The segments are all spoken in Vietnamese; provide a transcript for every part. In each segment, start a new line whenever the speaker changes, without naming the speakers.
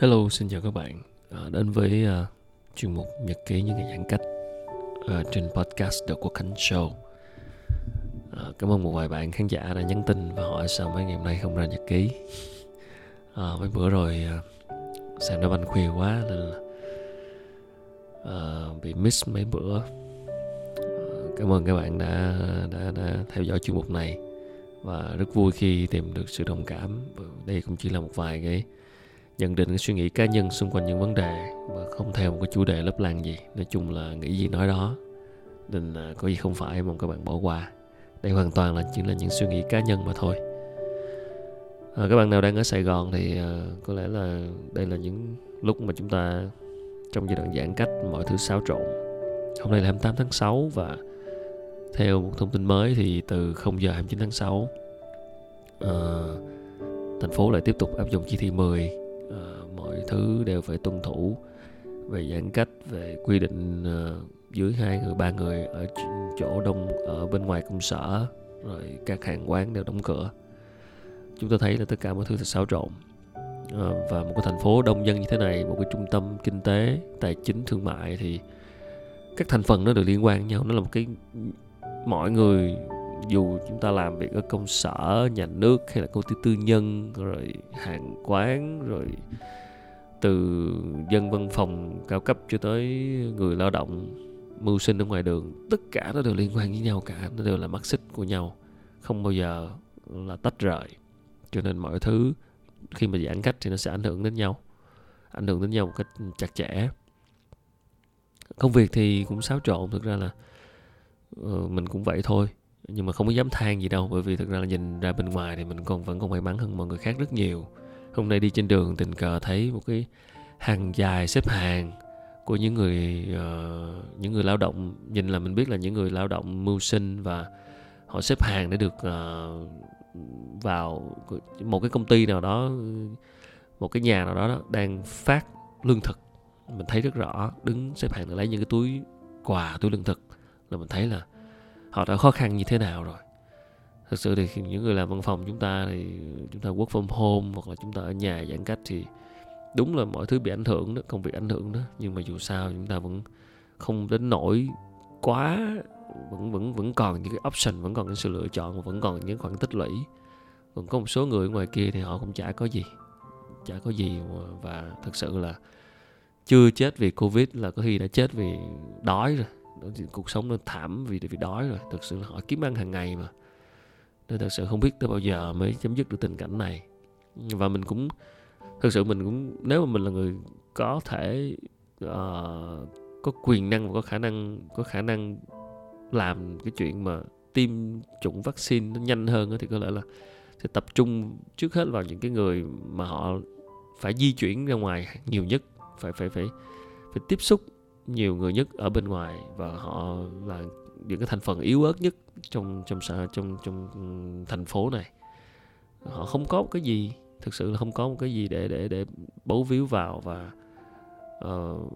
Hello, xin chào các bạn à, đến với uh, chuyên mục nhật ký những ngày giãn cách uh, trên podcast The Quốc Khánh Show. À, cảm ơn một vài bạn khán giả đã nhắn tin và hỏi sao mấy ngày hôm nay không ra nhật ký. À, mấy bữa rồi à, uh, sang đã banh khuya quá nên là uh, bị miss mấy bữa. Uh, cảm ơn các bạn đã đã đã theo dõi chuyên mục này và rất vui khi tìm được sự đồng cảm. Đây cũng chỉ là một vài cái nhận định cái suy nghĩ cá nhân xung quanh những vấn đề mà không theo một cái chủ đề lấp lan gì. Nói chung là nghĩ gì nói đó. Nên là có gì không phải mong các bạn bỏ qua. Đây hoàn toàn là chỉ là những suy nghĩ cá nhân mà thôi. À, các bạn nào đang ở Sài Gòn thì à, có lẽ là đây là những lúc mà chúng ta trong giai đoạn giãn cách mọi thứ xáo trộn. Hôm nay là 28 tháng 6 và theo một thông tin mới thì từ 0 giờ 29 tháng 6 à, ờ, thành phố lại tiếp tục áp dụng chỉ thị 10 mọi thứ đều phải tuân thủ về giãn cách, về quy định ờ, dưới hai người, ba người ở chỗ đông, ở bên ngoài công sở, rồi các hàng quán đều đóng cửa. Chúng ta thấy là tất cả mọi thứ thật xáo trộn. Ờ, và một cái thành phố đông dân như thế này, một cái trung tâm kinh tế, tài chính, thương mại thì các thành phần nó được liên quan với nhau. Nó là một cái, mọi người, dù chúng ta làm việc ở công sở, nhà nước hay là công ty tư nhân, rồi hàng quán, rồi từ dân văn phòng cao cấp cho tới người lao động mưu sinh ở ngoài đường tất cả nó đều liên quan với nhau cả nó đều là mắt xích của nhau không bao giờ là tách rời. Cho nên mọi thứ khi mà giãn cách thì nó sẽ ảnh hưởng đến nhau ảnh hưởng đến nhau một cách chặt chẽ. Công việc thì cũng xáo trộn thực ra là uh, mình cũng vậy thôi nhưng mà không có dám than gì đâu bởi vì thực ra là nhìn ra bên ngoài thì mình còn vẫn còn may mắn hơn mọi người khác rất nhiều hôm nay đi trên đường tình cờ thấy một cái hàng dài xếp hàng của những người uh, những người lao động. Nhìn là mình biết là những người lao động mưu sinh và họ xếp hàng để được uh, vào một cái công ty nào đó một cái nhà nào đó, đó đang phát lương thực. Mình thấy rất rõ đứng xếp hàng để lấy những cái túi quà túi lương thực là mình thấy là họ đã khó khăn như thế nào rồi thực sự thì những người làm văn phòng chúng ta thì chúng ta work from home hoặc là chúng ta ở nhà giãn cách thì đúng là mọi thứ bị ảnh hưởng đó công việc ảnh hưởng đó. Nhưng mà dù sao chúng ta vẫn không đến nỗi quá vẫn vẫn vẫn còn những cái option vẫn còn những sự lựa chọn và vẫn còn những khoản tích lũy. Còn có một số người ngoài kia thì họ cũng chả có gì chả có gì mà, và thực sự là chưa chết vì covid là có khi đã chết vì đói rồi. Cuộc sống nó thảm vì vì đói rồi. Thực sự là họ kiếm ăn hàng ngày mà nên thật sự không biết tới bao giờ mới chấm dứt được tình cảnh này. Và mình cũng thực sự mình cũng nếu mà mình là người có thể uh, có quyền năng và có khả năng có khả năng làm cái chuyện mà tiêm chủng vaccine nó nhanh hơn thì có lẽ là sẽ tập trung trước hết vào những cái người mà họ phải di chuyển ra ngoài nhiều nhất phải phải phải phải tiếp xúc nhiều người nhất ở bên ngoài và họ là những cái thành phần yếu ớt nhất trong trong xã trong trong thành phố này. Họ không có một cái gì thực sự là không có một cái gì để để để bấu víu vào và uh,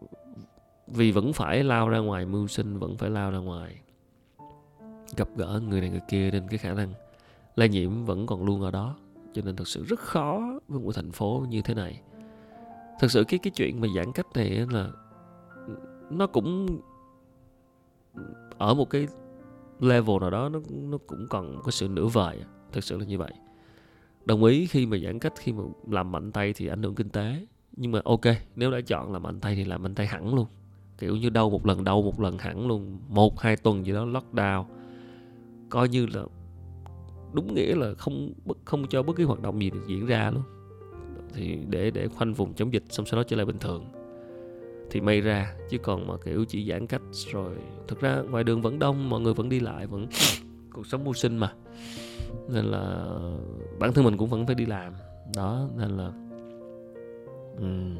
vì vẫn phải lao ra ngoài mưu sinh vẫn phải lao ra ngoài gặp gỡ người này người kia nên cái khả năng lây nhiễm vẫn còn luôn ở đó. Cho nên thực sự rất khó với một thành phố như thế này. Thực sự cái cái chuyện mà giãn cách này là nó cũng ở một cái level nào đó, nó nó cũng cần một cái sự nửa vời à. thực sự là như vậy. Đồng ý khi mà giãn cách, khi mà làm mạnh tay thì ảnh hưởng kinh tế. Nhưng mà ok, nếu đã chọn làm mạnh tay thì làm mạnh tay hẳn luôn. Kiểu như đâu một lần đâu một lần hẳn luôn. Một, hai tuần gì đó, lockdown. Coi như là đúng nghĩa là không không cho bất cứ hoạt động gì được diễn ra luôn. Thì để để khoanh vùng chống dịch xong sau đó trở lại bình thường thì may ra chứ còn mà kiểu chỉ giãn cách rồi thực ra ngoài đường vẫn đông mọi người vẫn đi lại vẫn cuộc sống mưu sinh mà. Nên là bản thân mình cũng vẫn phải đi làm. Đó nên là um,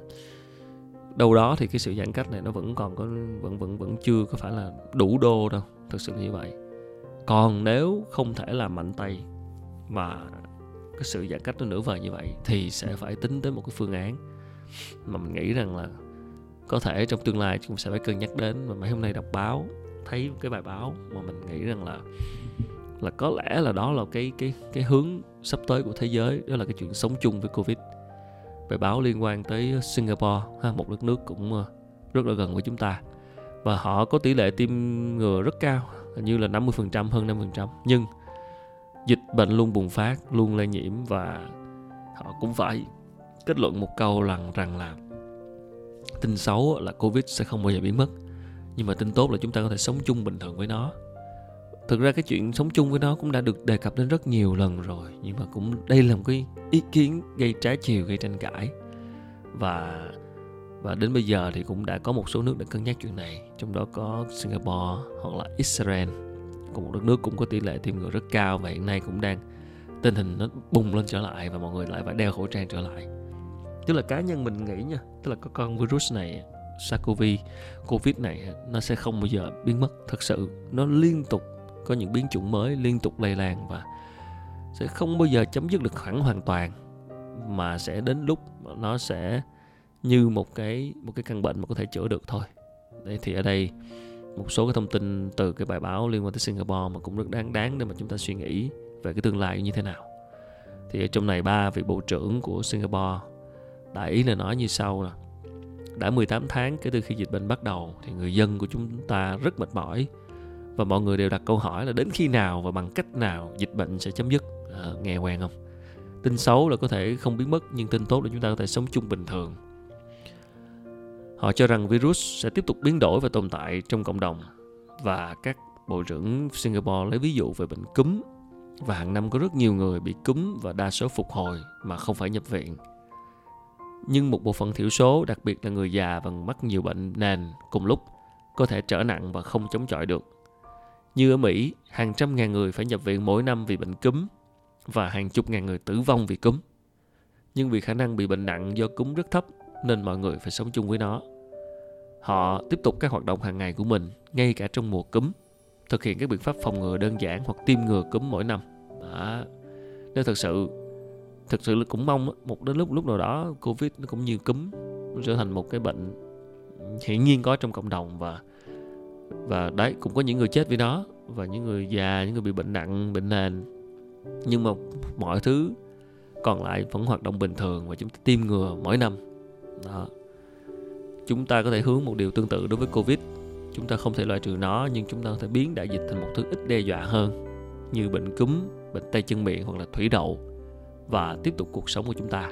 đâu đó thì cái sự giãn cách này nó vẫn còn có vẫn vẫn vẫn chưa có phải là đủ đô đâu thực sự như vậy. Còn nếu không thể làm mạnh tay mà cái sự giãn cách nó nửa vời như vậy thì sẽ phải tính tới một cái phương án mà mình nghĩ rằng là có thể trong tương lai chúng sẽ phải cân nhắc đến mà mấy hôm nay đọc báo thấy cái bài báo mà mình nghĩ rằng là là có lẽ là đó là cái cái cái hướng sắp tới của thế giới đó là cái chuyện sống chung với covid. Bài báo liên quan tới Singapore ha, một đất nước cũng ờ, rất là gần với chúng ta. Và họ có tỷ lệ tiêm ngừa rất cao hình như là 50% hơn 5% nhưng dịch bệnh luôn bùng phát luôn lây nhiễm và họ cũng phải kết luận một câu rằng rằng là tin xấu là covid sẽ không bao giờ biến mất. Nhưng mà tin tốt là chúng ta có thể sống chung bình thường với nó. Thực ra cái chuyện sống chung với nó cũng đã được đề cập đến rất nhiều lần rồi, nhưng mà cũng đây là một cái ý kiến gây trái chiều, gây tranh cãi. Và và đến bây giờ thì cũng đã có một số nước đã cân nhắc chuyện này, trong đó có Singapore hoặc là Israel. Cũng một đất nước cũng có tỷ lệ tiêm ngừa rất cao và hiện nay cũng đang, tình hình nó bùng lên trở lại và mọi người lại phải đeo khẩu trang trở lại tức là cá nhân mình nghĩ nha, tức là có con virus này, SARS-CoV, Covid này, nó sẽ không bao giờ biến mất. Thật sự, nó liên tục, có những biến chủng mới liên tục lây lan và sẽ không bao giờ chấm dứt được hẳn hoàn toàn, mà sẽ đến lúc nó sẽ như một cái một cái căn bệnh mà có thể chữa được thôi. Đây thì ở đây một số cái thông tin từ cái bài báo liên quan tới Singapore mà cũng rất đáng đáng để mà chúng ta suy nghĩ về cái tương lai như thế nào. Thì ở trong này, ba vị bộ trưởng của Singapore đại ý là nói như sau là đã 18 tháng kể từ khi dịch bệnh bắt đầu thì người dân của chúng ta rất mệt mỏi. Và mọi người đều đặt câu hỏi là đến khi nào và bằng cách nào dịch bệnh sẽ chấm dứt? À, nghe quen không? Tin xấu là có thể không biến mất nhưng tin tốt là chúng ta có thể sống chung bình thường. Họ cho rằng virus sẽ tiếp tục biến đổi và tồn tại trong cộng đồng. Và các bộ trưởng Singapore lấy ví dụ về bệnh cúm. Và hàng năm có rất nhiều người bị cúm và đa số phục hồi mà không phải nhập viện nhưng một bộ phận thiểu số đặc biệt là người già và mắc nhiều bệnh nền cùng lúc có thể trở nặng và không chống chọi được như ở Mỹ, hàng trăm ngàn người phải nhập viện mỗi năm vì bệnh cúm và hàng chục ngàn người tử vong vì cúm. Nhưng vì khả năng bị bệnh nặng do cúm rất thấp nên mọi người phải sống chung với nó. Họ tiếp tục các hoạt động hàng ngày của mình ngay cả trong mùa cúm, thực hiện các biện pháp phòng ngừa đơn giản hoặc tiêm ngừa cúm mỗi năm. Đó. Nếu thật sự thực sự là cũng mong một đến lúc lúc nào đó covid nó cũng như cúm nó trở thành một cái bệnh hiển nhiên có trong cộng đồng và và đấy, cũng có những người chết vì nó và những người già, những người bị bệnh nặng, bệnh nền. Nhưng mà mọi thứ còn lại vẫn hoạt động bình thường và chúng ta tiêm ngừa mỗi năm. Đó. Chúng ta có thể hướng một điều tương tự đối với covid. Chúng ta không thể loại trừ nó, nhưng chúng ta có thể biến đại dịch thành một thứ ít đe dọa hơn, như bệnh cúm, bệnh tay chân miệng hoặc là thủy đậu và tiếp tục cuộc sống của chúng ta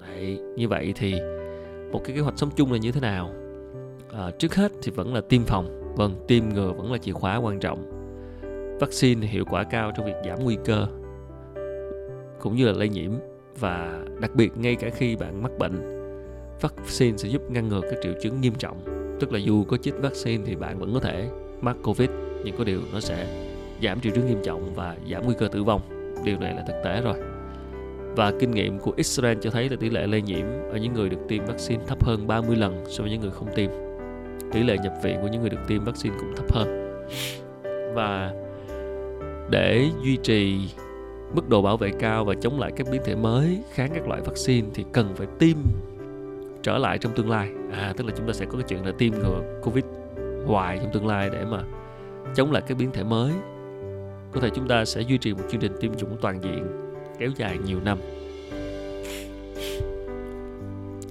Đấy, như vậy thì một cái kế hoạch sống chung là như thế nào à, trước hết thì vẫn là tiêm phòng Vâng, tiêm ngừa vẫn là chìa khóa quan trọng. Vaccine hiệu quả cao trong việc giảm nguy cơ cũng như là lây nhiễm và đặc biệt ngay cả khi bạn mắc bệnh, vaccine sẽ giúp ngăn ngừa các triệu chứng nghiêm trọng. Tức là dù có chích vaccine thì bạn vẫn có thể mắc Covid nhưng có điều nó sẽ giảm triệu chứng nghiêm trọng và giảm nguy cơ tử vong. Điều này là thực tế rồi. Và kinh nghiệm của Israel cho thấy là tỷ lệ lây nhiễm ở những người được tiêm vaccine thấp hơn 30 lần so với những người không tiêm. Tỷ lệ nhập viện của những người được tiêm vaccine cũng thấp hơn. Và để duy trì mức độ bảo vệ cao và chống lại các biến thể mới kháng các loại vaccine thì cần phải tiêm trở lại trong tương lai. À tức là chúng ta sẽ có cái chuyện là tiêm ngừa covid hoài trong tương lai để mà chống lại các biến thể mới. Có thể chúng ta sẽ duy trì một chương trình tiêm chủng toàn diện kéo dài nhiều năm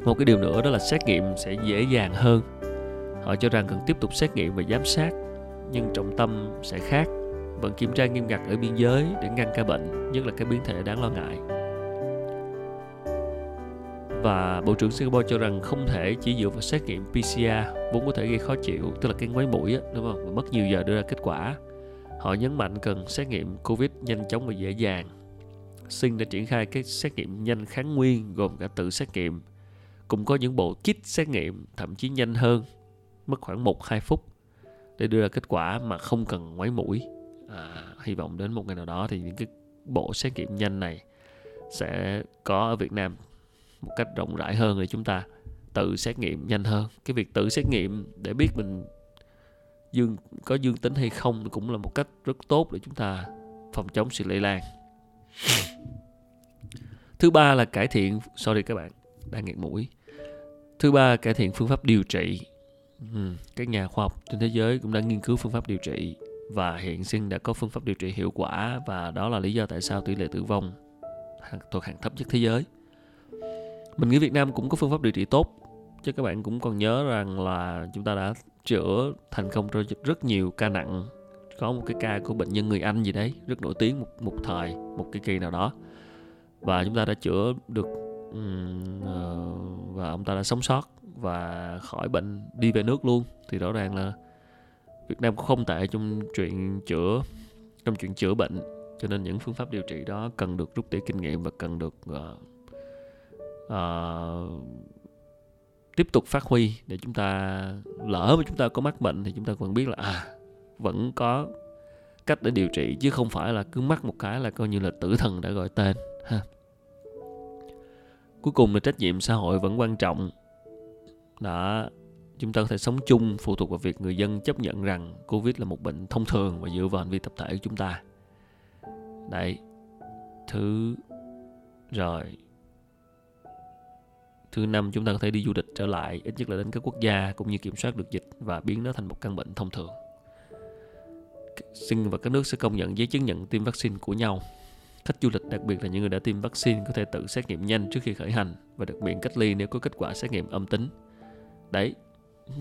một cái điều nữa đó là xét nghiệm sẽ dễ dàng hơn Họ cho rằng cần tiếp tục xét nghiệm và giám sát, nhưng trọng tâm sẽ khác, vẫn kiểm tra nghiêm ngặt ở biên giới để ngăn ca bệnh, nhất là các biến thể đáng lo ngại. Và Bộ trưởng Singapore cho rằng không thể chỉ dựa vào xét nghiệm PCR vốn có thể gây khó chịu, tức là cái ngoáy mũi á, đúng không? Và mất nhiều giờ đưa ra kết quả. Họ nhấn mạnh cần xét nghiệm COVID nhanh chóng và dễ dàng. Sinh đã triển khai các xét nghiệm nhanh kháng nguyên gồm cả tự xét nghiệm, cũng có những bộ kit xét nghiệm thậm chí nhanh hơn mất khoảng 1-2 phút để đưa ra kết quả mà không cần ngoáy mũi. À, hy vọng đến một ngày nào đó thì những cái bộ xét nghiệm nhanh này sẽ có ở Việt Nam một cách rộng rãi hơn để chúng ta tự xét nghiệm nhanh hơn. Cái việc tự xét nghiệm để biết mình dương có dương tính hay không cũng là một cách rất tốt để chúng ta phòng chống sự lây lan thứ ba là cải thiện sorry các bạn đang nghẹt mũi thứ ba cải thiện phương pháp điều trị Ừ, các nhà khoa học trên thế giới cũng đã nghiên cứu phương pháp điều trị và hiện sinh đã có phương pháp điều trị hiệu quả và đó là lý do tại sao tỷ lệ tử vong thuộc hàng thấp nhất thế giới. mình nghĩ Việt Nam cũng có phương pháp điều trị tốt chứ các bạn cũng còn nhớ rằng là chúng ta đã chữa thành công cho rất nhiều ca nặng có một cái ca của bệnh nhân người Anh gì đấy rất nổi tiếng một, một thời một cái kỳ nào đó. Và chúng ta đã chữa được ờ, và ông ta đã sống sót và khỏi bệnh đi về nước luôn. Thì rõ ràng là Việt Nam cũng không tệ trong chuyện chữa trong chuyện chữa bệnh. Cho nên những phương pháp điều trị đó cần được rút tỉa kinh nghiệm và cần được uh, uh, tiếp tục phát huy để chúng ta lỡ mà chúng ta có mắc bệnh thì chúng ta vẫn biết là à vẫn có cách để điều trị, chứ không phải là cứ mắc một cái là coi như là tử thần đã gọi tên, ha. Cuối cùng là trách nhiệm xã hội vẫn quan trọng. Đã, chúng ta có thể sống chung, phụ thuộc vào việc người dân chấp nhận rằng covid là một bệnh thông thường và dựa vào hành vi tập thể của chúng ta. Đấy, thứ rồi. Thứ năm, chúng ta có thể đi du lịch trở lại, ít nhất là đến các quốc gia cũng như kiểm soát được dịch và biến nó thành một căn bệnh thông thường sinh và các nước sẽ công nhận giấy chứng nhận tiêm vaccine của nhau. Khách du lịch, đặc biệt là những người đã tiêm vaccine, có thể tự xét nghiệm nhanh trước khi khởi hành và được miễn cách ly nếu có kết quả xét nghiệm âm tính. Đấy,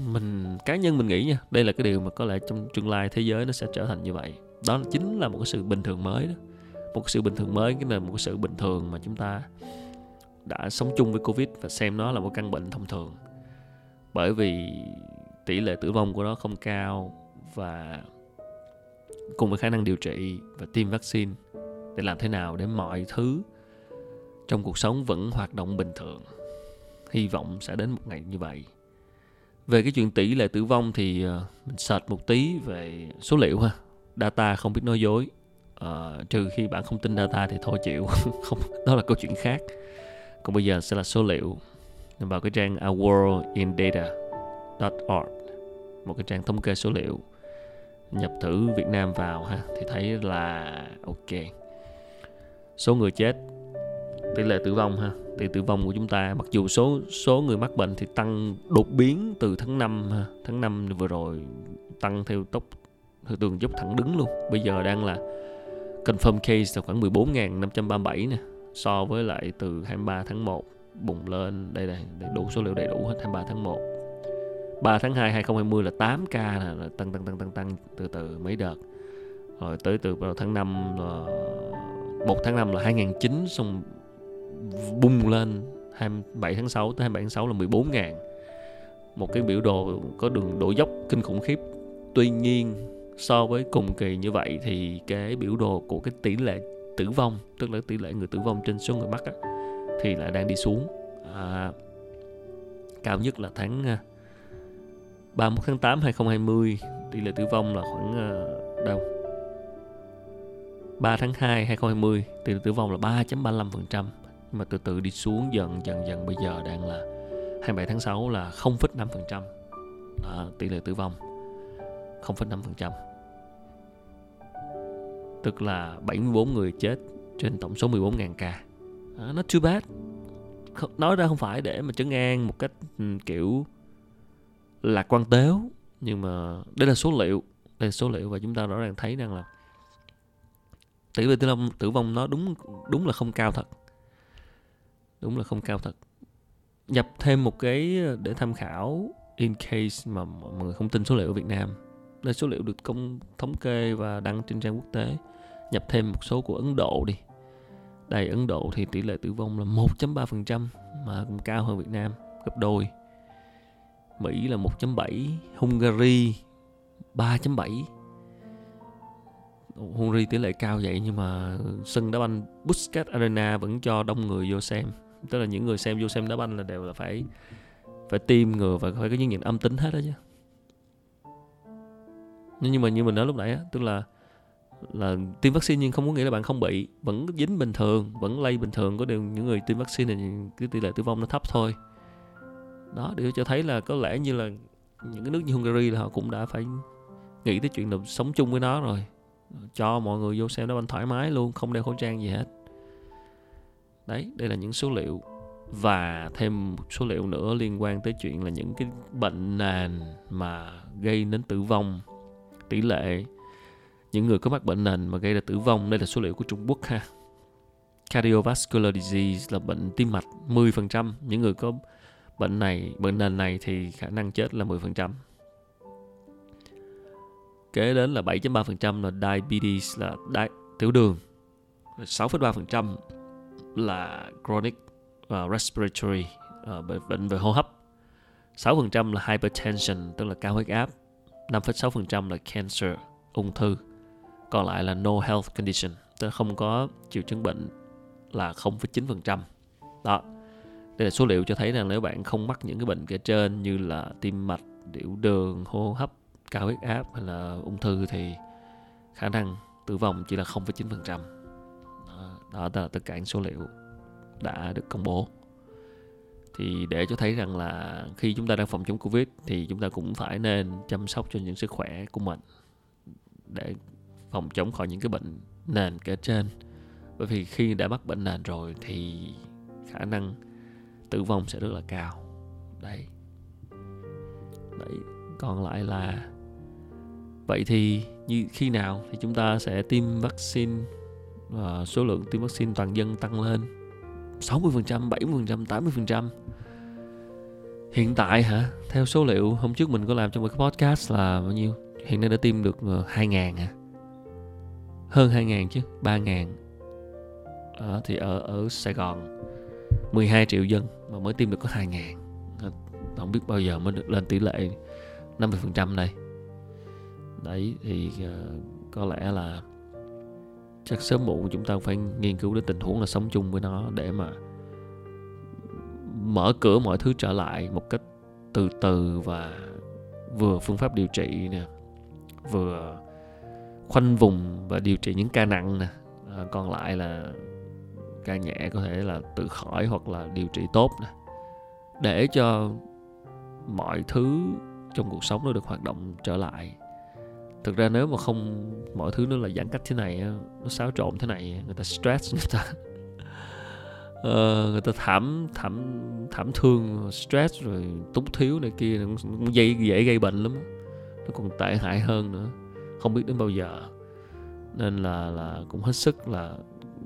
mình, cá nhân mình nghĩ nha, đây là cái điều mà có lẽ trong tương lai thế giới nó sẽ trở thành như vậy. Đó chính là một cái sự bình thường mới đó. Một sự bình thường mới cái là một cái sự bình thường mà chúng ta đã sống chung với covid và xem nó là một căn bệnh thông thường. Bởi vì tỷ lệ tử vong của nó không cao và cùng với khả năng điều trị và tiêm vaccine để làm thế nào để mọi thứ trong cuộc sống vẫn hoạt động bình thường. Hy vọng sẽ đến một ngày như vậy. Về cái chuyện tỷ lệ tử vong thì ờ, mình sệt một tí về số liệu ha. Data không biết nói dối. À, trừ khi bạn không tin data thì thôi chịu. Không đó là câu chuyện khác. Còn bây giờ sẽ là số liệu vào cái trang ourworldindata.org một cái trang thống kê số liệu nhập thử Việt Nam vào ha, thì thấy là ok. Số người chết, tỷ lệ tử vong ha, tỷ tử vong của chúng ta, mặc dù số số người mắc bệnh thì tăng đột biến từ tháng 5 ha. tháng 5 vừa rồi tăng theo tốc, theo tường dốc thẳng đứng luôn. Bây giờ đang là confirm case là khoảng 14.537 nè, so với lại từ 23 tháng 1 bùng lên. Đây đây đầy đủ số liệu đầy đủ hết 23 tháng 1 3 tháng 2 2020 là 8 ca là, là tăng tăng tăng tăng tăng từ từ mấy đợt. Rồi tới từ vào tháng 5 là 1 tháng 5 là 2009 xong bung lên 27 tháng 6 tới 27 tháng 6 là 14 ngàn. Một cái biểu đồ có đường độ dốc kinh khủng khiếp. Tuy nhiên so với cùng kỳ như vậy thì cái biểu đồ của cái tỷ lệ tử vong tức là tỷ lệ người tử vong trên số người mắc á, thì lại đang đi xuống. À, cao nhất là tháng à, 31 tháng 8 2020 tỷ lệ tử vong là khoảng uh, đâu? 3 tháng 2 2020 tỷ lệ tử vong là 3.35% mà từ từ đi xuống dần dần dần bây giờ đang là 27 tháng 6 là 0,5% đó, tỷ lệ tử vong 0,5% tức là 74 người chết trên tổng số 14.000 ca. À, nó too bad. Nói ra không phải để mà trấn an một cách ừ, kiểu là quan tếu, nhưng mà đây là số liệu, đây là số liệu và chúng ta rõ ràng thấy rằng là tỷ lệ tử vong tử vong nó đúng đúng là không cao thật. Đúng là không cao thật. Nhập thêm một cái để tham khảo in case mà mọi người không tin số liệu ở Việt Nam. Đây số liệu được công, thống kê và đăng trên trang quốc tế. Nhập thêm một số của Ấn Độ đi. Đây, Ấn Độ thì tỷ lệ tử vong là 1.3% mà cũng cao hơn Việt Nam, gấp đôi. Mỹ là 1.7 Hungary 3.7 Hungary tỷ lệ cao vậy nhưng mà sân đá banh Busquets Arena vẫn cho đông người vô xem. Tức là những người xem vô xem đá banh là đều là phải phải tiêm ngừa và phải có những nghiệm âm tính hết đó chứ. Nhưng mà, như mình nói lúc nãy á, tức là là tiêm vaccine nhưng không có nghĩa là bạn không bị, vẫn dính bình thường, vẫn lây bình thường. Có điều những người tiêm vaccine thì cái tỷ lệ tử vong nó thấp thôi đó, để cho thấy là có lẽ như là những cái nước như Hungary là họ cũng đã phải nghĩ tới chuyện là sống chung với nó rồi. Cho mọi người vô xem nó banh thoải mái luôn, không đeo khẩu trang gì hết. Đấy, đây là những số liệu. Và thêm một số liệu nữa liên quan tới chuyện là những cái bệnh nền mà gây đến tử vong. Tỷ lệ những người có mắc bệnh nền mà gây ra tử vong, đây là số liệu của Trung Quốc ha. Cardiovascular disease là bệnh tim mạch 10% những người có bệnh này bệnh nền này thì khả năng chết là 10% kế đến là 7.3% là diabetes là đai, tiểu đường. 6,3% là chronic uh, respiratory uh, bệnh về hô hấp. 6% là hypertension tức là cao huyết áp. 5,6% là cancer ung thư. Còn lại là no health condition tức là không có triệu chứng bệnh là 0,9% đó đây là số liệu cho thấy rằng nếu bạn không mắc những cái bệnh kể trên như là tim mạch tiểu đường hô hấp cao huyết áp hay là ung thư thì khả năng tử vong chỉ là 0,9% đó, đó là tất cả những số liệu đã được công bố. Thì để cho thấy rằng là khi chúng ta đang phòng chống covid thì chúng ta cũng phải nên chăm sóc cho những sức khỏe của mình để phòng chống khỏi những cái bệnh nền kể trên. Bởi vì khi đã mắc bệnh nền rồi thì khả năng tử vong sẽ rất là cao đấy đấy còn lại là vậy thì như khi nào thì chúng ta sẽ tiêm vaccine và số lượng tiêm vaccine toàn dân tăng lên 60%, 70%, 80% Hiện tại hả? Theo số liệu hôm trước mình có làm trong một cái podcast là bao nhiêu? Hiện nay đã tiêm được ờ, 2.000 hả? À? Hơn 2.000 chứ, 3.000 à, ờ, Thì ở ở Sài Gòn 12 triệu dân mà mới tiêm được có 2.000 Không biết bao giờ mới được lên tỷ lệ 50% này Đấy thì uh, có lẽ là chắc sớm muộn chúng ta phải nghiên cứu đến tình huống là sống chung với nó để mà mở cửa mọi thứ trở lại một cách từ từ và vừa phương pháp điều trị nè vừa khoanh vùng và điều trị những ca nặng nè. À, còn lại là ca nhẹ có thể là tự khỏi hoặc là điều trị tốt nè. Để cho mọi thứ trong cuộc sống nó được hoạt động trở lại. Thực ra nếu mà không mọi thứ nó là giãn cách thế này nó xáo trộn thế này người ta stress người ta. Uh, người ta thảm thảm thảm thương stress rồi túng thiếu này kia cũng, cũng dễ dễ gây bệnh lắm nó còn tệ hại hơn nữa không biết đến bao giờ. Nên là là cũng hết sức là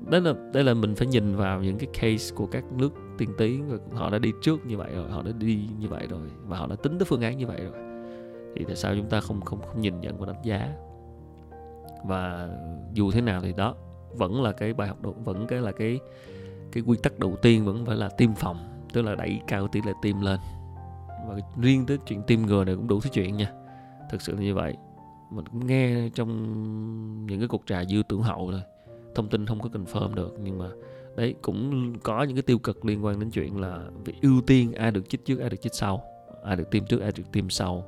đây là đây là mình phải nhìn vào những cái case của các nước tiên tiến và họ đã đi trước như vậy rồi, họ đã đi như vậy rồi và họ đã tính tới phương án như vậy rồi. Thì tại sao chúng ta không không không nhìn nhận và đánh giá? Và dù thế nào thì đó, vẫn là cái bài học đầu, vẫn cái là cái cái quy tắc đầu tiên vẫn phải là tiêm phòng, tức là đẩy cao tỷ lệ tiêm lên. Và riêng tới chuyện tiêm ngừa này cũng đủ thứ chuyện nha. Thực sự là như vậy. Mình cũng nghe trong những cái cuộc trà dư tưởng hậu thôi thông tin không có confirm được nhưng mà đấy cũng có những cái tiêu cực liên quan đến chuyện là việc ưu tiên ai được chích trước ai được chích sau ai được tiêm trước ai được tiêm sau.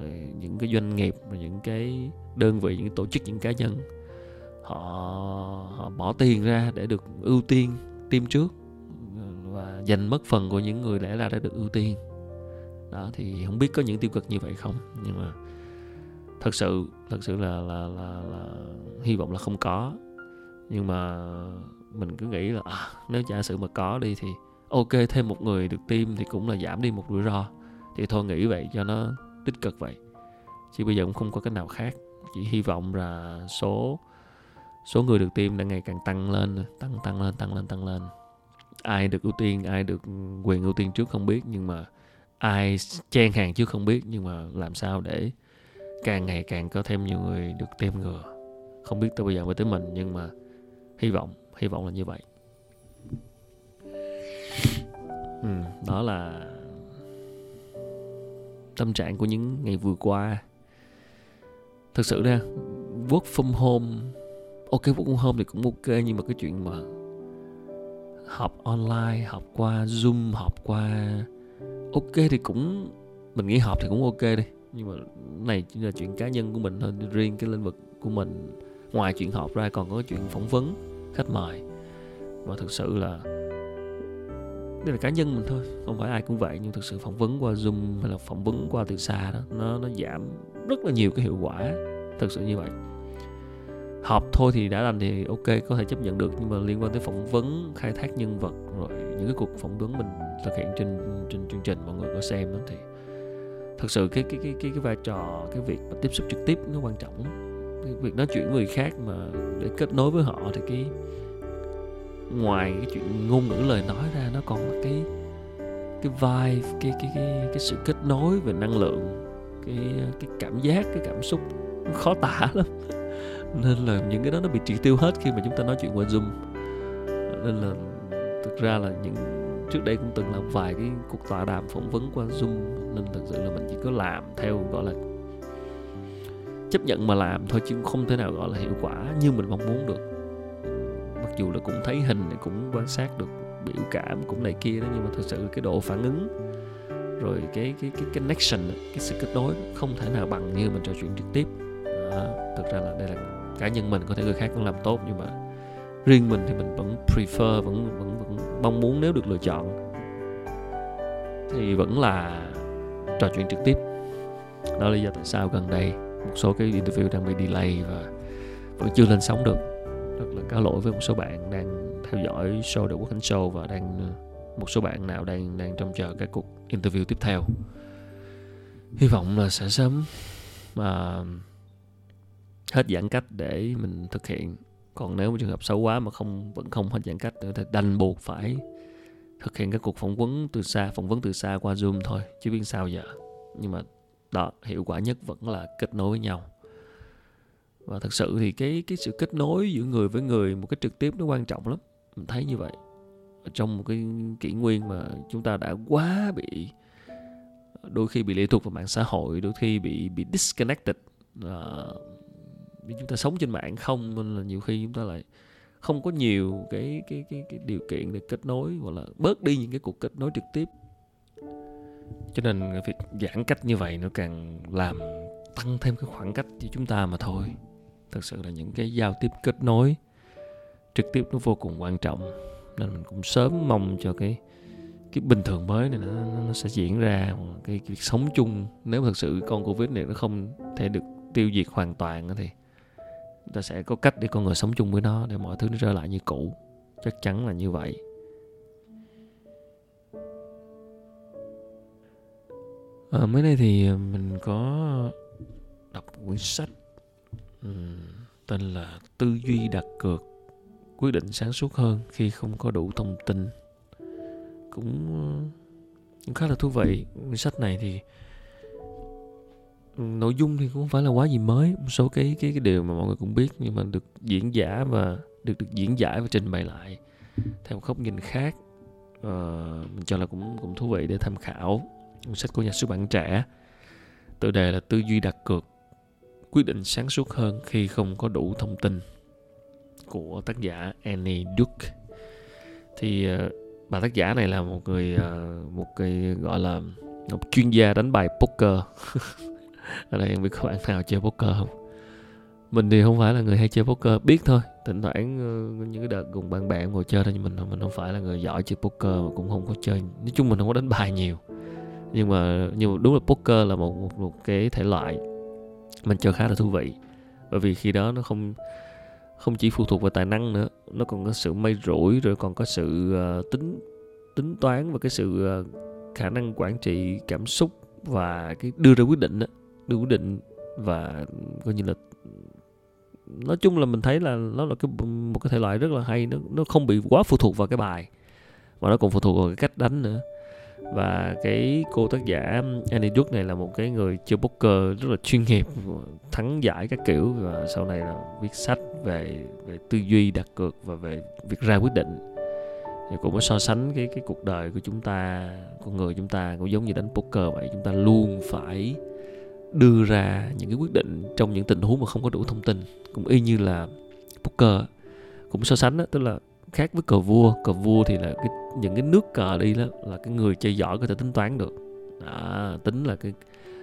Rồi những cái doanh nghiệp và những cái đơn vị những cái tổ chức những cá nhân họ họ bỏ tiền ra để được ưu tiên tiêm trước và dành mất phần của những người lẽ ra đã được ưu tiên. Đó thì không biết có những tiêu cực như vậy không nhưng mà thật sự thật sự là là là, là hy vọng là không có nhưng mà mình cứ nghĩ là à, nếu giả sử mà có đi thì ok thêm một người được tiêm thì cũng là giảm đi một rủi ro. Thì thôi nghĩ vậy cho nó tích cực vậy. Chứ bây giờ cũng không có cách nào khác. Chỉ hy vọng là số số người được tiêm đang ngày càng tăng lên tăng tăng lên tăng lên tăng lên. Ai được ưu tiên ai được quyền ưu tiên trước không biết nhưng mà ai chen hàng trước không biết nhưng mà làm sao để càng ngày càng có thêm nhiều người được tiêm ngừa. Không biết tới bây giờ mới tới mình nhưng mà hy vọng hy vọng là như vậy. Ừ, đó là tâm trạng của những ngày vừa qua. Thực sự ra work from home ok work from home thì cũng ok nhưng mà cái chuyện mà học online học qua zoom học qua ok thì cũng mình nghĩ học thì cũng ok đi. Nhưng mà này chỉ là chuyện cá nhân của mình thôi riêng cái lĩnh vực của mình ngoài chuyện họp ra còn có chuyện phỏng vấn, khách mời. Và thực sự là, đây là cá nhân mình thôi, không phải ai cũng vậy. Nhưng thực sự phỏng vấn qua zoom hay là phỏng vấn qua từ xa đó, nó nó giảm rất là nhiều cái hiệu quả. Thực sự như vậy. Họp thôi thì đã làm thì ok, có thể chấp nhận được. Nhưng mà liên quan tới phỏng vấn, khai thác nhân vật, rồi những cái cuộc phỏng vấn mình thực hiện trên trên chương trình, mọi người có xem đó thì thật sự cái cái cái cái cái vai trò, cái việc mà tiếp xúc trực tiếp nó quan trọng cái việc nói chuyện với người khác mà để kết nối với họ thì cái ngoài cái chuyện ngôn ngữ lời nói ra nó còn là cái cái vibe, cái cái cái cái sự kết nối về năng lượng, cái cái cảm giác, cái cảm xúc nó khó tả lắm. Nên là những cái đó nó bị triệt tiêu hết khi mà chúng ta nói chuyện qua zoom. Nên là thực ra là những, trước đây cũng từng làm vài cái cuộc tọa đàm phỏng vấn qua zoom, nên thật sự là mình chỉ có làm theo, gọi là chấp nhận mà làm thôi chứ không thể nào gọi là hiệu quả như mình mong muốn được. Mặc dù là cũng thấy hình cũng quan sát được biểu cảm cũng này kia đó, nhưng mà thực sự cái độ phản ứng, rồi cái cái cái connection, cái sự kết nối không thể nào bằng như mình trò chuyện trực tiếp. Đó. thực ra là đây là cá nhân mình, có thể người khác cũng làm tốt nhưng mà riêng mình thì mình vẫn prefer, vẫn vẫn vẫn mong muốn nếu được lựa chọn. Thì vẫn là trò chuyện trực tiếp. Đó là lý do tại sao gần đây một số cái interview đang bị delay và vẫn chưa lên sóng được. Rất là cáo lỗi với một số bạn đang theo dõi show The Quốc Khánh Show và đang, một số bạn nào đang đang trông chờ các cuộc interview tiếp theo. Hy vọng là sẽ sớm mà hết giãn cách để mình thực hiện. Còn nếu trường hợp xấu quá mà không, vẫn không hết giãn cách thì đành buộc phải thực hiện các cuộc phỏng vấn từ xa, phỏng vấn từ xa qua zoom thôi, chứ biết sao giờ. Nhưng mà đó hiệu quả nhất vẫn là kết nối với nhau. Và thật sự thì cái cái sự kết nối giữa người với người một cái trực tiếp nó quan trọng lắm. Mình thấy như vậy. Trong một cái kỷ nguyên mà chúng ta đã quá bị đôi khi bị lệ thuộc vào mạng xã hội đôi khi bị bị disconnected à, chúng ta sống trên mạng không nên là nhiều khi chúng ta lại không có nhiều cái cái cái cái điều kiện để kết nối hoặc là bớt đi những cái cuộc kết nối trực tiếp cho nên việc giãn cách như vậy nó càng làm tăng thêm cái khoảng cách cho chúng ta mà thôi. Thật sự là những cái giao tiếp kết nối trực tiếp nó vô cùng quan trọng. Nên mình cũng sớm mong cho cái cái bình thường mới này nó, nó sẽ diễn ra cái, cái việc sống chung. Nếu thật sự con covid này nó không thể được tiêu diệt hoàn toàn thì ta sẽ có cách để con người sống chung với nó để mọi thứ nó trở lại như cũ. Chắc chắn là như vậy. À, mới đây thì ờ, mình có đọc quyển sách um, tên là tư duy đặt cược quyết định sáng suốt hơn khi không có đủ thông tin. Cũng, ờ, cũng khá là thú vị. Quyển sách này thì nội dung thì cũng không phải là quá gì mới. Một số cái cái cái điều mà mọi người cũng biết nhưng mà được diễn giả và được được diễn giải và trình bày lại theo một góc nhìn khác. Uh, mình cho là cũng cũng thú vị để tham khảo sách của nhà xuất bản trẻ. Tựa đề là tư duy đặt cược quyết định sáng suốt hơn khi không có đủ thông tin của tác giả Annie Duke. Thì uh, bà tác giả này là một người uh, một cái gọi là một chuyên gia đánh bài poker. Ở đây không biết có bạn nào chơi poker không? Mình thì không phải là người hay chơi poker biết thôi. Thỉnh thoảng uh, những cái đợt cùng bạn bè ngồi chơi thôi nhưng mình mình không phải là người giỏi chơi poker mà cũng không có chơi. Nói chung mình không có đánh bài nhiều nhưng mà nhưng mà đúng là poker là một một, một cái thể loại mình chơi khá là thú vị. Bởi vì khi đó nó không không chỉ phụ thuộc vào tài năng nữa nó còn có sự may rủi rồi còn có sự uh, tính tính toán và cái sự uh, khả năng quản trị cảm xúc và cái đưa ra quyết định đó đưa quyết định và coi như là nói chung là mình thấy là nó là cái một cái thể loại rất là hay nó nó không bị quá phụ thuộc vào cái bài mà nó còn phụ thuộc vào cái cách đánh nữa và cái cô tác giả um, Annie Duke này là một cái người chơi poker rất là chuyên nghiệp thắng giải các kiểu. Và sau này là viết sách về về tư duy đặt cược và về việc ra quyết định. Thì cũng có so sánh cái cái cuộc đời của chúng ta con người chúng ta cũng giống như đánh poker vậy. Chúng ta luôn phải đưa ra những cái quyết định trong những tình huống mà không có đủ thông tin. Cũng y như là poker. Cũng so sánh đó, tức là khác với cờ vua. Cờ vua thì là cái những cái nước cờ đi đó là cái người chơi giỏi có thể tính toán được. Đó, tính là cái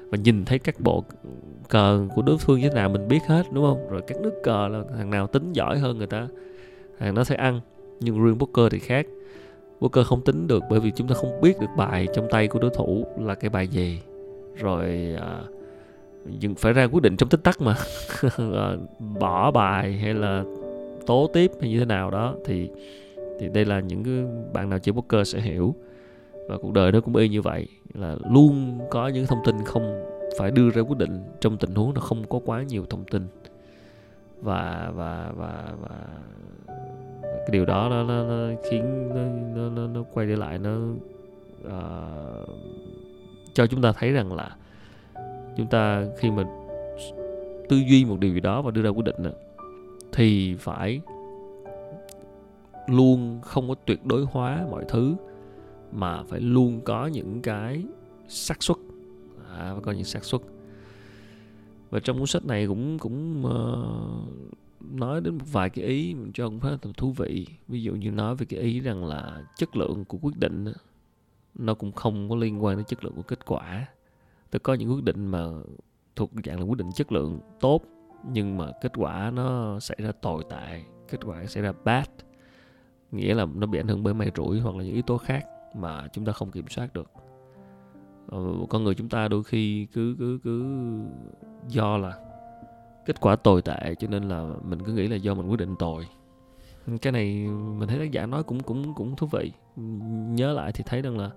và nhìn thấy các bộ cờ của đối phương như thế nào mình biết hết đúng không? Rồi các nước cờ là thằng nào tính giỏi hơn người ta thằng nó sẽ ăn. Nhưng riêng poker thì khác. Poker không tính được bởi vì chúng ta không biết được bài trong tay của đối thủ là cái bài gì. Rồi à, nhưng phải ra quyết định trong tích tắc mà. Ờ, bỏ bài hay là tố tiếp hay như thế nào đó thì thì đây là những cái bạn nào chơi poker sẽ hiểu. Và cuộc đời nó cũng y như vậy là luôn có những thông tin không phải đưa ra quyết định trong tình huống nó không có quá nhiều thông tin. Và và và và cái điều đó nó, nó, nó khiến nó, nó, nó, nó quay trở lại nó uh, cho chúng ta thấy rằng là chúng ta khi mà tư duy một điều gì đó và đưa ra quyết định thì phải luôn không có tuyệt đối hóa mọi thứ mà phải luôn có những cái xác suất. À, phải có những xác suất. Và trong cuốn sách này cũng cũng uh, nói đến một vài cái ý mình cho cũng khá là thú vị. Ví dụ như nói về cái ý rằng là chất lượng của quyết định nó cũng không có liên quan đến chất lượng của kết quả. Tôi có những quyết định mà thuộc dạng là quyết định chất lượng tốt nhưng mà kết quả nó xảy ra tồi tệ, kết quả xảy ra bad. Nghĩa là nó bị ảnh hưởng bởi may rủi hoặc là những yếu tố khác mà chúng ta không kiểm soát được. Ờ, con người chúng ta đôi khi cứ cứ cứ do là kết quả tồi tệ, cho nên là mình cứ nghĩ là do mình quyết định tồi cái này mình thấy tác giả nói cũng cũng cũng thú vị. Nhớ lại thì thấy rằng là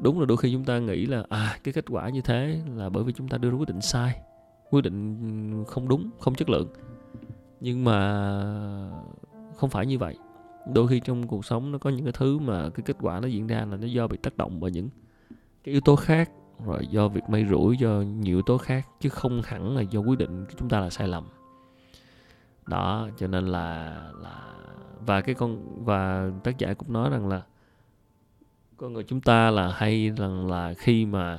đúng là đôi khi chúng ta nghĩ là à cái kết quả như thế là bởi vì chúng ta đưa ra quyết định sai quyết định không đúng, không chất lượng. Nhưng mà không phải như vậy. Đôi khi trong cuộc sống nó có những cái thứ mà cái kết quả nó diễn ra là nó do bị tác động bởi những cái yếu tố khác, rồi do việc may rủi, do nhiều yếu tố khác, chứ không hẳn là do quyết định của chúng ta là sai lầm. Đó, cho nên là là, và cái con, và tác giả cũng nói rằng là con người chúng ta là hay rằng là khi mà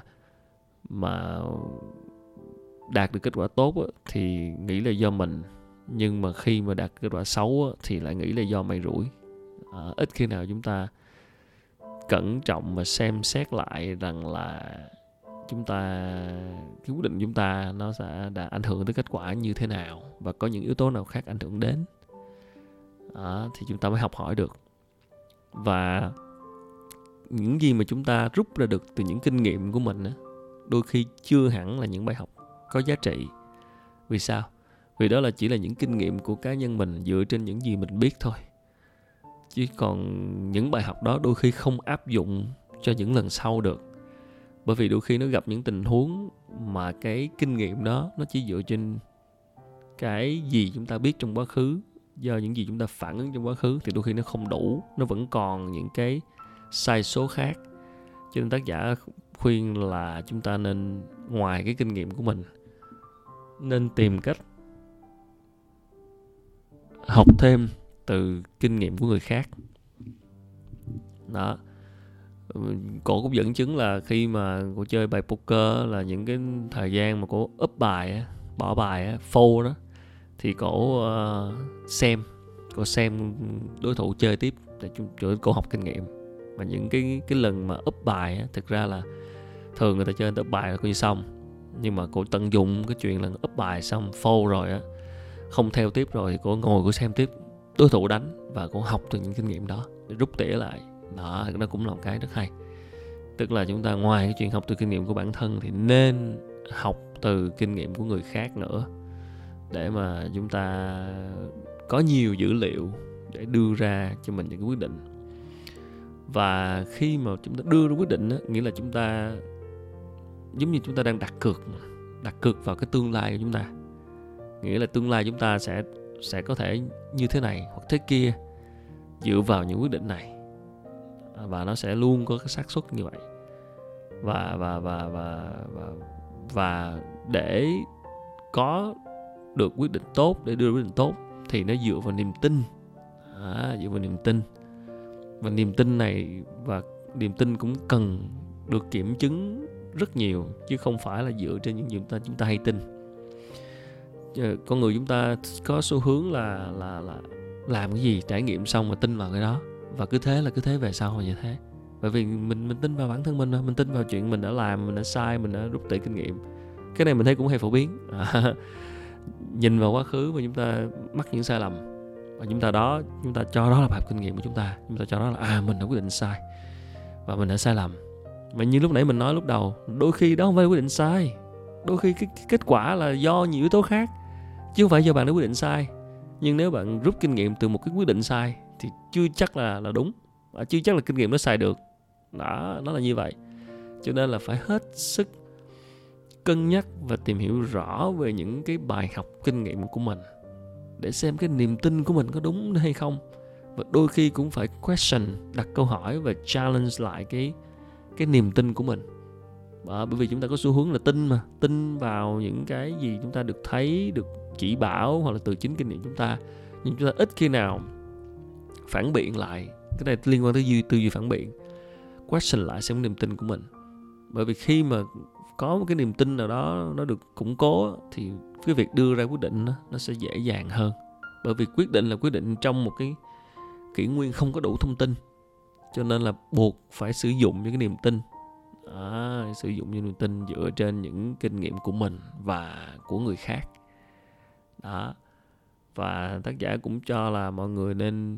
mà đạt được kết quả tốt á, thì nghĩ là do mình. Nhưng mà khi mà đạt kết quả xấu á, thì lại nghĩ là do may rủi. À, ít khi nào chúng ta cẩn trọng mà xem xét lại rằng là chúng ta cái quyết định chúng ta nó sẽ đã ảnh hưởng tới kết quả như thế nào và có những yếu tố nào khác ảnh hưởng đến. À, thì chúng ta mới học hỏi được. Và những gì mà chúng ta rút ra được từ những kinh nghiệm của mình á, đôi khi chưa hẳn là những bài học có giá trị. Vì sao? Vì đó là chỉ là những kinh nghiệm của cá nhân mình dựa trên những gì mình biết thôi. Chứ còn những bài học đó đôi khi không áp dụng cho những lần sau được. Bởi vì đôi khi nó gặp những tình huống mà cái kinh nghiệm đó nó chỉ dựa trên cái gì chúng ta biết trong quá khứ, do những gì chúng ta phản ứng trong quá khứ, thì đôi khi nó không đủ, nó vẫn còn những cái sai số khác. Cho nên tác giả khuyên là chúng ta nên ngoài cái kinh nghiệm của mình nên tìm cách học thêm từ kinh nghiệm của người khác. Đó. Cổ cũng dẫn chứng là khi mà cô chơi bài poker là những cái thời gian mà cổ úp bài bỏ bài phô đó thì cổ uh, xem cổ xem đối thủ chơi tiếp để chúng cổ học kinh nghiệm. Mà những cái cái lần mà úp bài á, thực ra là thường người ta chơi úp bài là coi như xong nhưng mà cô tận dụng cái chuyện là úp bài xong phô rồi á không theo tiếp rồi thì cô ngồi cô xem tiếp đối thủ đánh và cô học từ những kinh nghiệm đó rút tỉa lại. Đó nó cũng là một cái rất hay. Tức là chúng ta ngoài cái chuyện học từ kinh nghiệm của bản thân thì nên học từ kinh nghiệm của người khác nữa để mà chúng ta có nhiều dữ liệu để đưa ra cho mình những cái quyết định. Và khi mà chúng ta đưa ra quyết định đó, nghĩa là chúng ta giống như chúng ta đang đặt cược đặt cược vào cái tương lai của chúng ta. Nghĩa là tương lai chúng ta sẽ sẽ có thể như thế này hoặc thế kia dựa vào những quyết định này. À, và nó sẽ luôn có cái xác suất như vậy. Và và và và và và để có được quyết định tốt để đưa quyết định tốt thì nó dựa vào niềm tin. À, dựa vào niềm tin. Và niềm tin này và niềm tin cũng cần được kiểm chứng rất nhiều chứ không phải là dựa trên những gì chúng ta chúng ta hay tin. Ờ, con người chúng ta có xu hướng là là là làm cái gì trải nghiệm xong mà tin vào cái đó. Và cứ thế là cứ thế về sau như thế. Bởi vì mình mình tin vào bản thân mình thôi mình tin vào chuyện mình đã làm mình đã sai mình đã rút tỉ kinh nghiệm. Cái này mình thấy cũng hay phổ biến. À, nhìn vào quá khứ mà chúng ta mắc những sai lầm. Và chúng ta đó chúng ta cho đó là bài học kinh nghiệm của chúng ta. Chúng ta cho đó là à mình đã quyết định sai. Và mình đã sai lầm mà như lúc nãy mình nói lúc đầu đôi khi đó không phải quyết định sai. Đôi khi cái, cái kết quả là do nhiều yếu tố khác chứ không phải do bạn đã quyết định sai. Nhưng nếu bạn rút kinh nghiệm từ một cái quyết định sai thì chưa chắc là là đúng và chưa chắc là kinh nghiệm nó xài được. Đó nó là như vậy. Cho nên là phải hết sức cân nhắc và tìm hiểu rõ về những cái bài học kinh nghiệm của mình để xem cái niềm tin của mình có đúng hay không. Và đôi khi cũng phải question đặt câu hỏi và challenge lại cái cái niềm tin của mình. À, bởi vì chúng ta có xu hướng là tin mà tin vào những cái gì chúng ta được thấy được chỉ bảo hoặc là từ chính kinh nghiệm chúng ta. Nhưng chúng ta ít khi nào phản biện lại cái này liên quan tới duy tư duy phản biện question lại xem niềm tin của mình. Bởi vì khi mà có một cái niềm tin nào đó nó được củng cố thì cái việc đưa ra quyết định nó, nó sẽ dễ dàng hơn. Bởi vì quyết định là quyết định trong một cái kỷ nguyên không có đủ thông tin cho nên là buộc phải sử dụng những cái niềm tin. À, sử dụng những niềm tin dựa trên những kinh nghiệm của mình và của người khác. Đó. Và tác giả cũng cho là mọi người nên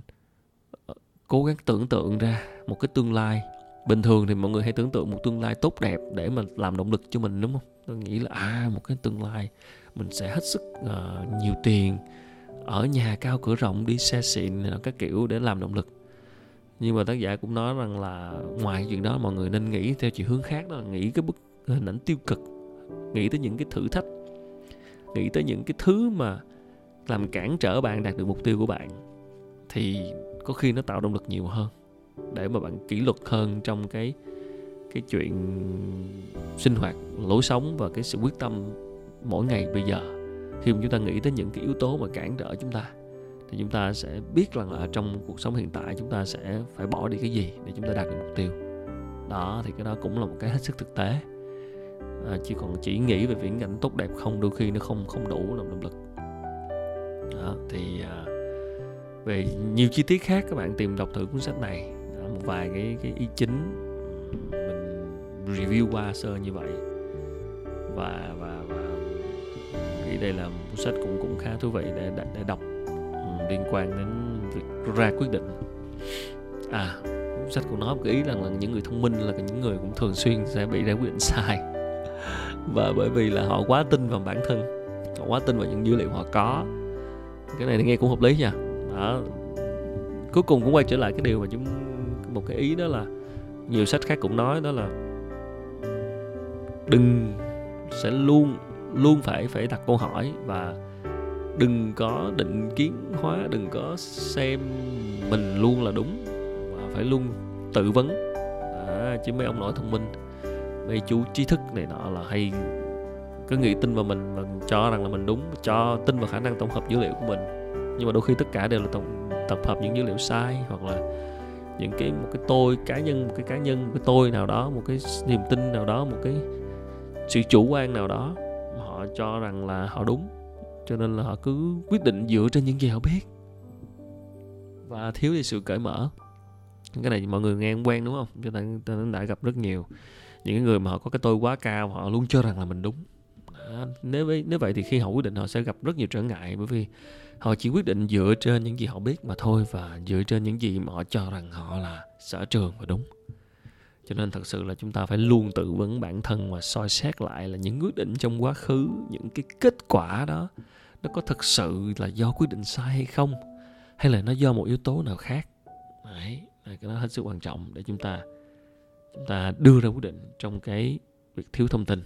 ờ, cố gắng tưởng tượng ra một cái tương lai. Bình thường thì mọi người hay tưởng tượng một tương lai tốt đẹp để mà làm động lực cho mình đúng không? Tôi nghĩ là à một cái tương lai mình sẽ hết sức uh, nhiều tiền ở nhà cao cửa rộng đi xe xịn các kiểu để làm động lực nhưng mà tác giả cũng nói rằng là ngoài chuyện đó mọi người nên nghĩ theo chiều hướng khác đó là nghĩ cái bức hình ảnh tiêu cực, nghĩ tới những cái thử thách, nghĩ tới những cái thứ mà làm cản trở bạn đạt được mục tiêu của bạn thì có khi nó tạo động lực nhiều hơn để mà bạn kỷ luật hơn trong cái cái chuyện sinh hoạt, lối sống và cái sự quyết tâm mỗi ngày bây giờ. Khi mà chúng ta nghĩ tới những cái yếu tố mà cản trở chúng ta thì chúng ta sẽ biết rằng là trong cuộc sống hiện tại chúng ta sẽ phải bỏ đi cái gì để chúng ta đạt được mục tiêu. Đó thì cái đó cũng là một cái hết sức thực tế. À, chỉ còn chỉ nghĩ về viễn cảnh tốt đẹp không đôi khi nó không không đủ làm động lực. Đó, thì à, về nhiều chi tiết khác các bạn tìm đọc thử cuốn sách này. Đó, một vài cái cái ý chính mình review qua sơ như vậy. Và và và nghĩ đây là một cuốn sách cũng cũng khá thú vị để để, để đọc liên quan đến việc ra quyết định. À sách cũng nói một cái ý rằng là những người thông minh là những người cũng thường xuyên sẽ bị ra quyết định sai. Và bởi vì là họ quá tin vào bản thân, họ quá tin vào những dữ liệu họ có. Cái này thì nghe cũng hợp lý nha. Đó. Cuối cùng cũng quay trở lại cái điều mà chúng, một cái ý đó là nhiều sách khác cũng nói đó là đừng sẽ luôn luôn phải phải đặt câu hỏi và đừng có định kiến hóa đừng có xem mình luôn là đúng mà phải luôn tự vấn. À, chứ mấy ông nội thông minh mấy chú trí thức này nọ là hay cứ nghĩ tin vào mình và cho rằng là mình đúng cho tin vào khả năng tổng hợp dữ liệu của mình. Nhưng mà đôi khi tất cả đều là tổng tập hợp những dữ liệu sai hoặc là những cái một cái tôi cá nhân một cái cá nhân một cái tôi nào đó một cái niềm tin nào đó một cái sự chủ quan nào đó họ cho rằng là họ đúng cho nên là họ cứ quyết định dựa trên những gì họ biết. Và thiếu đi sự cởi mở. Cái này mọi người nghe quen đúng không? Cho nên ta đã gặp rất nhiều những cái người mà họ có cái tôi quá cao họ luôn cho rằng là mình đúng. À, nếu vậy nếu vậy thì khi họ quyết định họ sẽ gặp rất nhiều trở ngại bởi vì họ chỉ quyết định dựa trên những gì họ biết mà thôi và dựa trên những gì mà họ cho rằng họ là sở trường và đúng. Cho nên thật sự là chúng ta phải luôn tự vấn bản thân và soi xét lại là những quyết định trong quá khứ những cái kết quả đó nó có thực sự là do quyết định sai hay không? Hay là nó do một yếu tố nào khác? Đấy cái đó hết sức quan trọng để chúng ta chúng ta đưa ra quyết định trong cái việc thiếu thông tin.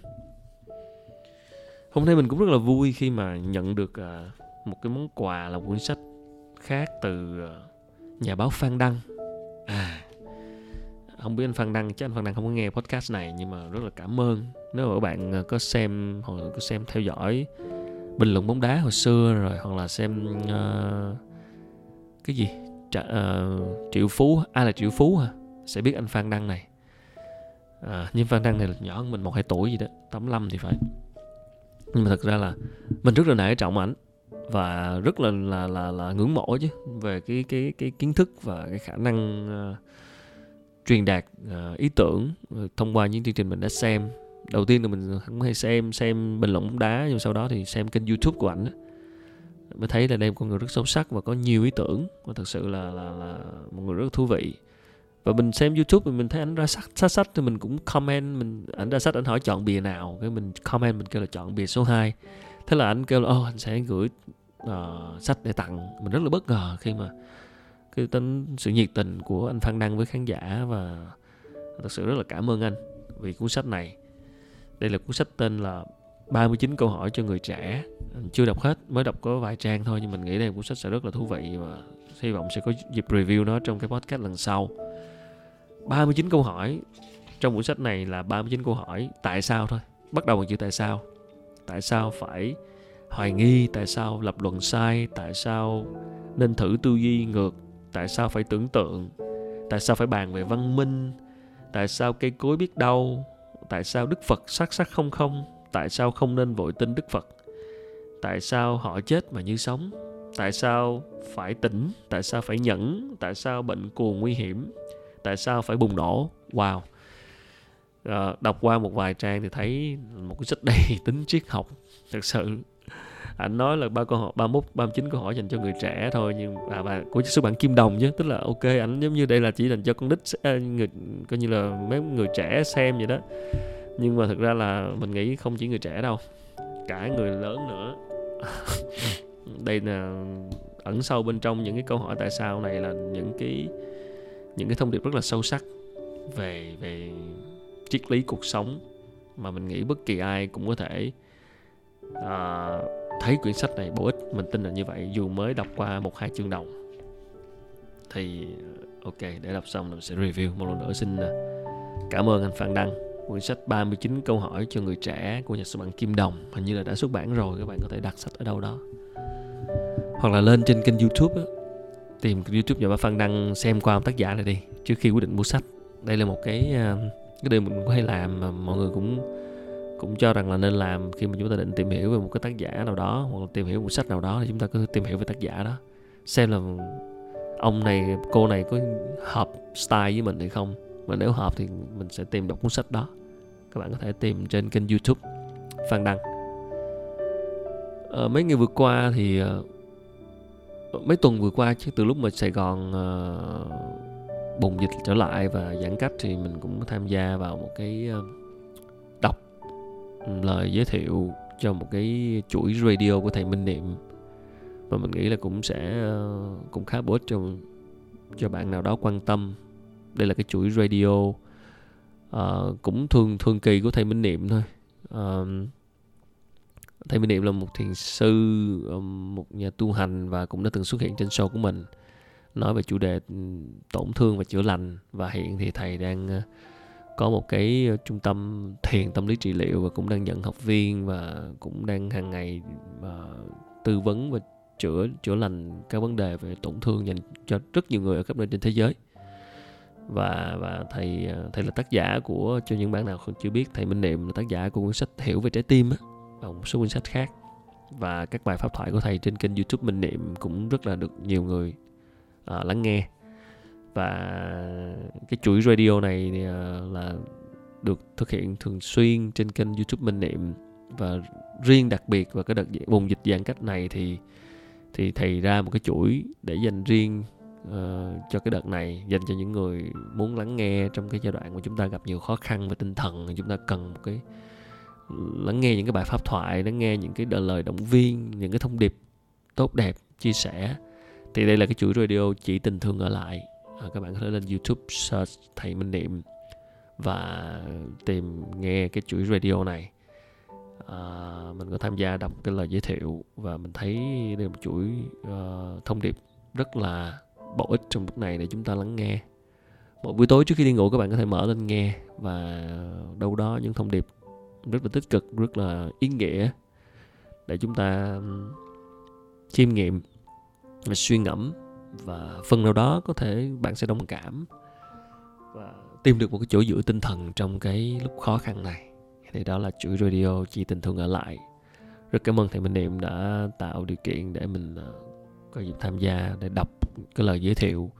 Hôm nay mình cũng rất là vui khi mà nhận được à, một cái món quà là cuốn sách khác từ à, nhà báo Phan Đăng. À không biết anh Phan Đăng, chắc anh Phan Đăng không có nghe podcast này nhưng mà rất là cảm ơn. Nếu mà các bạn à, có xem hoặc có xem theo dõi bình luận bóng đá hồi xưa rồi hoặc là xem uh, cái gì? Tr- uh, ờ, triệu phú ai là triệu phú hả? Sẽ biết anh phan đăng này. À, nhưng phan đăng này là nhỏ hơn mình một hai tuổi gì đó 85 thì phải. Nhưng mà thật ra là mình rất là nể trọng ảnh và rất là là là, là ngưỡng mộ chứ về cái cái cái kiến thức và cái khả năng uh, truyền đạt uh, ý tưởng thông qua những chương trình mình đã xem đầu tiên là mình không hay xem xem bình luận bóng đá nhưng sau đó thì xem kênh youtube của ảnh mới thấy là đây một con người rất sâu sắc và có nhiều ý tưởng và thật sự là là, là một người rất thú vị. Và mình xem youtube thì mình thấy anh ra sách sách sách thì mình cũng comment mình ảnh ra sách anh hỏi chọn bìa nào cái mình comment mình kêu là chọn bìa số 2 thế là anh kêu là oh, anh sẽ gửi uh, sách để tặng. Mình rất là bất ngờ khi mà cái tính sự nhiệt tình của anh Phan Đăng với khán giả và thật sự rất là cảm ơn anh vì cuốn sách này đây là cuốn sách tên là 39 câu hỏi cho người trẻ. Chưa đọc hết, mới đọc có vài trang thôi, nhưng mình nghĩ đây cuốn sách sẽ rất là thú vị và hy vọng sẽ có dịp review nó trong cái podcast lần sau. 39 câu hỏi. Trong cuốn sách này là 39 câu hỏi, tại sao thôi? Bắt đầu bằng chữ tại sao. Tại sao phải hoài nghi? Tại sao lập luận sai? Tại sao nên thử tư duy ngược? Tại sao phải tưởng tượng? Tại sao phải bàn về văn minh? Tại sao cây cối biết đâu tại sao đức phật sắc sắc không không? Tại sao không nên vội tin đức phật? Tại sao họ chết mà như sống? Tại sao phải tỉnh? Tại sao phải nhẫn? Tại sao bệnh cuồng nguy hiểm? Tại sao phải bùng nổ? Wow. À, đọc qua một vài trang thì thấy một cái sách đầy tính triết học thật sự anh nói là ba câu hỏi ba mốt ba chín câu hỏi dành cho người trẻ thôi nhưng à và của xuất bản kim đồng chứ tức là ok ảnh giống như đây là chỉ dành cho con nít à, người coi như là mấy người trẻ xem vậy đó. Nhưng mà thực ra là mình nghĩ không chỉ người trẻ đâu cả người lớn nữa. Đây là ẩn sâu bên trong những cái câu hỏi tại sao này là những cái những cái thông điệp rất là sâu sắc về về triết lý cuộc sống mà mình nghĩ bất kỳ ai cũng có thể uh, thấy quyển sách này bổ ích, mình tin là như vậy, dù mới đọc qua một hai chương đầu. Thì, ok, để đọc xong mình sẽ review một lần nữa. Xin à, cảm ơn anh Phan Đăng. Quyển sách 39 câu hỏi cho người trẻ của nhà xuất bản Kim Đồng. Hình như là đã xuất bản rồi, các bạn có thể đặt sách ở đâu đó. Hoặc là lên trên kênh YouTube đó. tìm YouTube nhà Phan Đăng xem qua ông tác giả này đi, trước khi quyết định mua sách. Đây là một cái à, cái điều mình cũng hay làm mà mọi người cũng cũng cho rằng là nên làm khi mà chúng ta định tìm hiểu về một cái tác giả nào đó hoặc là tìm hiểu một sách nào đó thì chúng ta cứ tìm hiểu về tác giả đó. Xem là ông này cô này có hợp style với mình hay không. Và nếu hợp thì mình sẽ tìm đọc cuốn sách đó. Các bạn có thể tìm trên kênh youtube phan đăng. À, mấy ngày vừa qua thì ờ, mấy tuần vừa qua chứ từ lúc mà sài gòn uh, bùng dịch trở lại và giãn cách thì mình cũng tham gia vào một cái uh, lời giới thiệu cho một cái chuỗi radio của thầy Minh Niệm. Và mình nghĩ là cũng sẽ ờ, cũng khá bổ ích cho cho bạn nào đó quan tâm. Đây là cái chuỗi radio uh, cũng thường thường kỳ của thầy Minh Niệm thôi. Uh, thầy Minh Niệm là một thiền sư một nhà tu hành và cũng đã từng xuất hiện trên show của mình. Nói về chủ đề ừ, tổn thương và chữa lành. Và hiện thì thầy đang có một cái ờ, trung tâm thiền tâm lý trị liệu và cũng đang nhận học viên và cũng đang hàng ngày uh, tư vấn và chữa chữa lành các vấn đề về tổn thương dành cho rất nhiều người ở khắp nơi trên thế giới. Và và thầy ờ, thầy là tác giả của cho những bạn nào không chưa biết thầy Minh Niệm là tác giả của cuốn sách hiểu về trái tim á, và một số cuốn sách khác. Và các bài pháp thoại của thầy trên kênh YouTube Minh Niệm cũng rất là được nhiều người uh, lắng nghe và cái chuỗi radio này thì, ờ, là được thực hiện thường xuyên trên kênh YouTube Minh Niệm. Và riêng đặc biệt và cái đợt bùng dịch giãn cách này thì thì thầy ra một cái chuỗi để dành riêng uh, cho cái đợt này dành cho những người muốn lắng nghe trong cái giai đoạn mà chúng ta gặp nhiều khó khăn về tinh thần chúng ta cần một cái lắng nghe những cái bài pháp thoại lắng nghe những cái lời động viên những cái thông điệp tốt đẹp chia sẻ. Thì đây là cái chuỗi radio chỉ tình thương ở lại à, các bạn có thể lên youtube search thầy minh niệm và tìm nghe cái chuỗi radio này. À, mình có tham gia đọc cái lời giới thiệu và mình thấy đây là một chuỗi uh, thông điệp rất là bổ ích trong lúc này để chúng ta lắng nghe. Một buổi tối trước khi đi ngủ các bạn có thể mở lên nghe và đâu đó những thông điệp rất là tích cực rất là ý nghĩa để chúng ta chiêm nghiệm và suy ngẫm và phần nào đó có thể bạn sẽ đồng cảm và tìm được một cái chỗ dựa tinh thần trong cái lúc khó khăn này. Thì đó là chuỗi radio chi tình thương ở lại. Rất cảm ơn thầy Minh Niệm đã tạo điều kiện để mình ờ, có dịp tham gia để đọc cái lời giới thiệu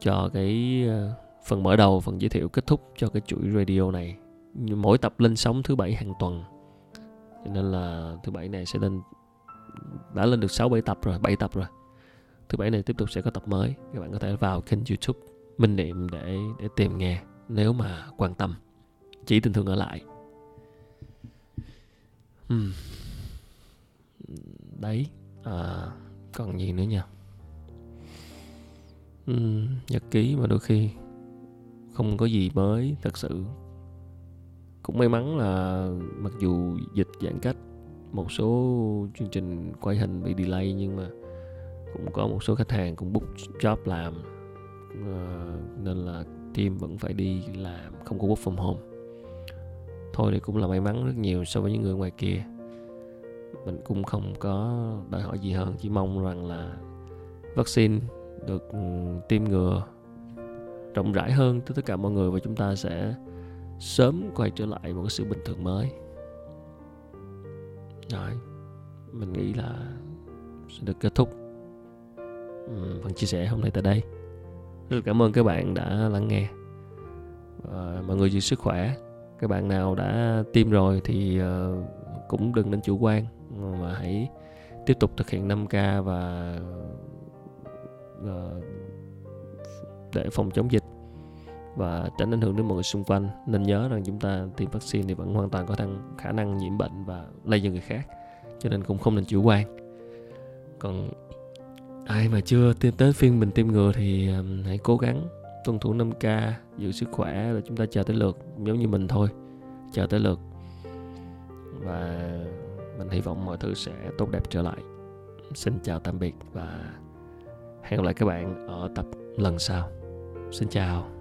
cho cái ờ, phần mở đầu phần giới thiệu kết thúc cho cái chuỗi radio này. Mỗi tập lên sóng thứ bảy hàng tuần. Cho nên là thứ bảy này sẽ lên đã lên được 6 7 tập rồi, 7 tập rồi thứ bảy này tiếp tục sẽ có tập mới. Các bạn có thể vào kênh youtube minh niệm để để tìm nghe nếu mà quan tâm. Chỉ tình thương ở lại. Uhm. đấy à, còn gì nữa nha uhm, nhật ký mà đôi khi không có gì mới thật sự cũng may mắn là mặc dù dịch giãn cách một số chương trình quay hình bị delay nhưng mà cũng có một số khách hàng cũng book job làm uh, nên là team vẫn phải đi làm không có work from home. Thôi thì cũng là may mắn rất nhiều so với những người ngoài kia. Mình cũng không có đòi hỏi gì hơn chỉ mong rằng là vaccine được ừ, tiêm ngừa rộng rãi hơn tới tất cả mọi người và chúng ta sẽ sớm quay trở lại một cái sự bình thường mới. Rồi mình nghĩ là sẽ được kết thúc phần chia sẻ hôm nay tại đây. Rất cảm ơn các bạn đã lắng nghe. À, mọi người giữ sức khỏe. Các bạn nào đã tiêm rồi thì uh, cũng đừng nên chủ quan mà hãy tiếp tục thực hiện 5K và uh, để phòng chống dịch và tránh ảnh hưởng đến mọi người xung quanh. Nên nhớ rằng chúng ta tiêm vaccine thì vẫn hoàn toàn có thăng khả năng nhiễm bệnh và lây cho người khác cho nên cũng không nên chủ quan. Còn ai mà chưa tiêm tới phiên mình tiêm ngừa thì hãy cố gắng tuân thủ 5K giữ sức khỏe rồi chúng ta chờ tới lượt, giống như mình thôi, chờ tới lượt. Và mình hy vọng mọi thứ sẽ tốt đẹp trở lại. Xin chào tạm biệt và hẹn gặp lại các bạn ở tập lần sau. Xin chào.